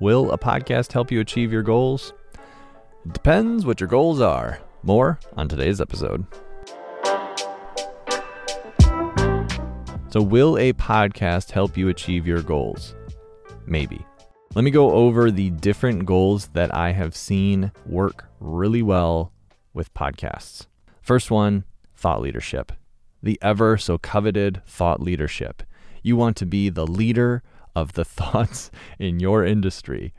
Will a podcast help you achieve your goals? It depends what your goals are. More on today's episode. So, will a podcast help you achieve your goals? Maybe. Let me go over the different goals that I have seen work really well with podcasts. First one thought leadership, the ever so coveted thought leadership. You want to be the leader of the thoughts in your industry.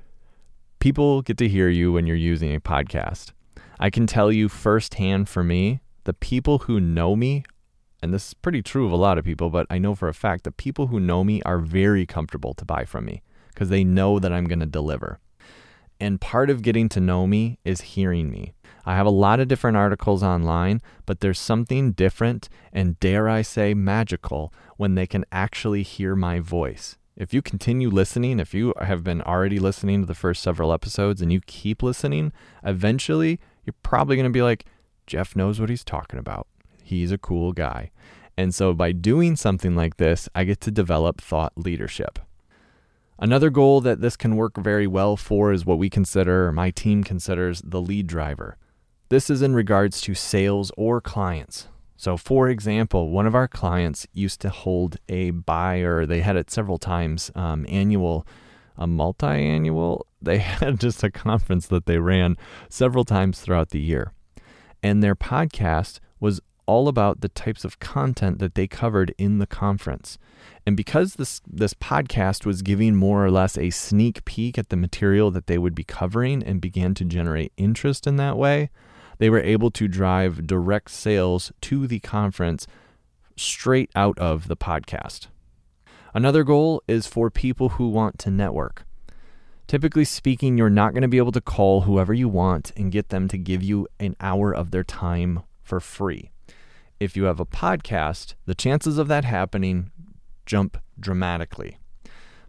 People get to hear you when you're using a podcast. I can tell you firsthand for me, the people who know me, and this is pretty true of a lot of people, but I know for a fact the people who know me are very comfortable to buy from me because they know that I'm going to deliver. And part of getting to know me is hearing me. I have a lot of different articles online, but there's something different and, dare I say, magical when they can actually hear my voice. If you continue listening, if you have been already listening to the first several episodes and you keep listening, eventually you're probably going to be like, Jeff knows what he's talking about. He's a cool guy. And so by doing something like this, I get to develop thought leadership. Another goal that this can work very well for is what we consider, or my team considers, the lead driver. This is in regards to sales or clients. So, for example, one of our clients used to hold a buyer, they had it several times, um, annual, a multi annual. They had just a conference that they ran several times throughout the year. And their podcast was all about the types of content that they covered in the conference. And because this this podcast was giving more or less a sneak peek at the material that they would be covering and began to generate interest in that way, they were able to drive direct sales to the conference straight out of the podcast. Another goal is for people who want to network. Typically speaking, you're not going to be able to call whoever you want and get them to give you an hour of their time for free. If you have a podcast, the chances of that happening jump dramatically.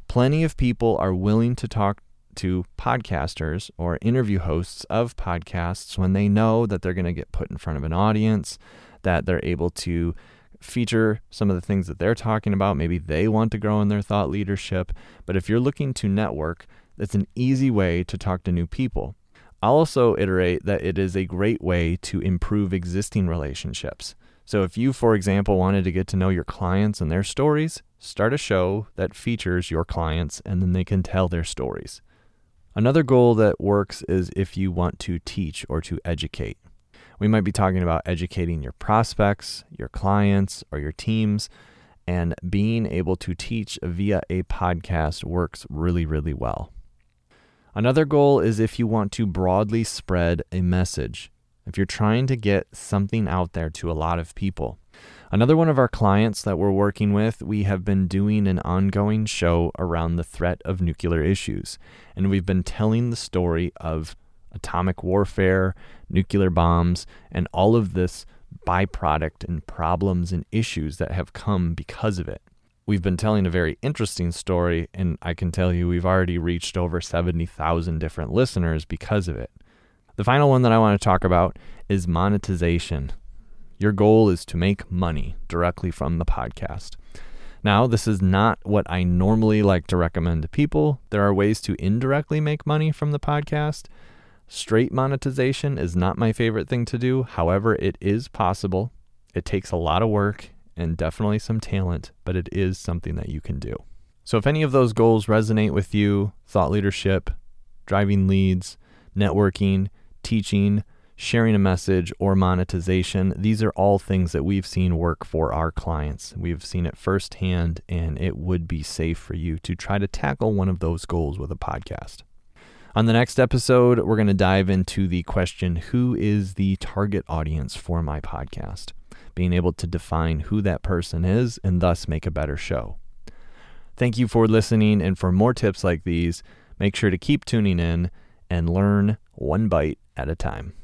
Plenty of people are willing to talk to podcasters or interview hosts of podcasts when they know that they're going to get put in front of an audience, that they're able to feature some of the things that they're talking about. Maybe they want to grow in their thought leadership. But if you're looking to network, that's an easy way to talk to new people. I'll also iterate that it is a great way to improve existing relationships. So, if you, for example, wanted to get to know your clients and their stories, start a show that features your clients and then they can tell their stories. Another goal that works is if you want to teach or to educate. We might be talking about educating your prospects, your clients, or your teams, and being able to teach via a podcast works really, really well. Another goal is if you want to broadly spread a message, if you're trying to get something out there to a lot of people. Another one of our clients that we're working with, we have been doing an ongoing show around the threat of nuclear issues. And we've been telling the story of atomic warfare, nuclear bombs, and all of this byproduct and problems and issues that have come because of it we've been telling a very interesting story, and I can tell you we've already reached over 70,000 different listeners because of it. The final one that I want to talk about is monetization. Your goal is to make money directly from the podcast. Now, this is not what I normally like to recommend to people. There are ways to indirectly make money from the podcast. Straight monetization is not my favorite thing to do. However, it is possible. It takes a lot of work and definitely some talent, but it is something that you can do. So, if any of those goals resonate with you thought leadership, driving leads, networking, teaching, sharing a message, or monetization these are all things that we've seen work for our clients. We've seen it firsthand, and it would be safe for you to try to tackle one of those goals with a podcast. On the next episode, we're going to dive into the question Who is the target audience for my podcast? being able to define who that person is and thus make a better show. Thank you for listening, and for more tips like these, make sure to keep tuning in and learn one bite at a time.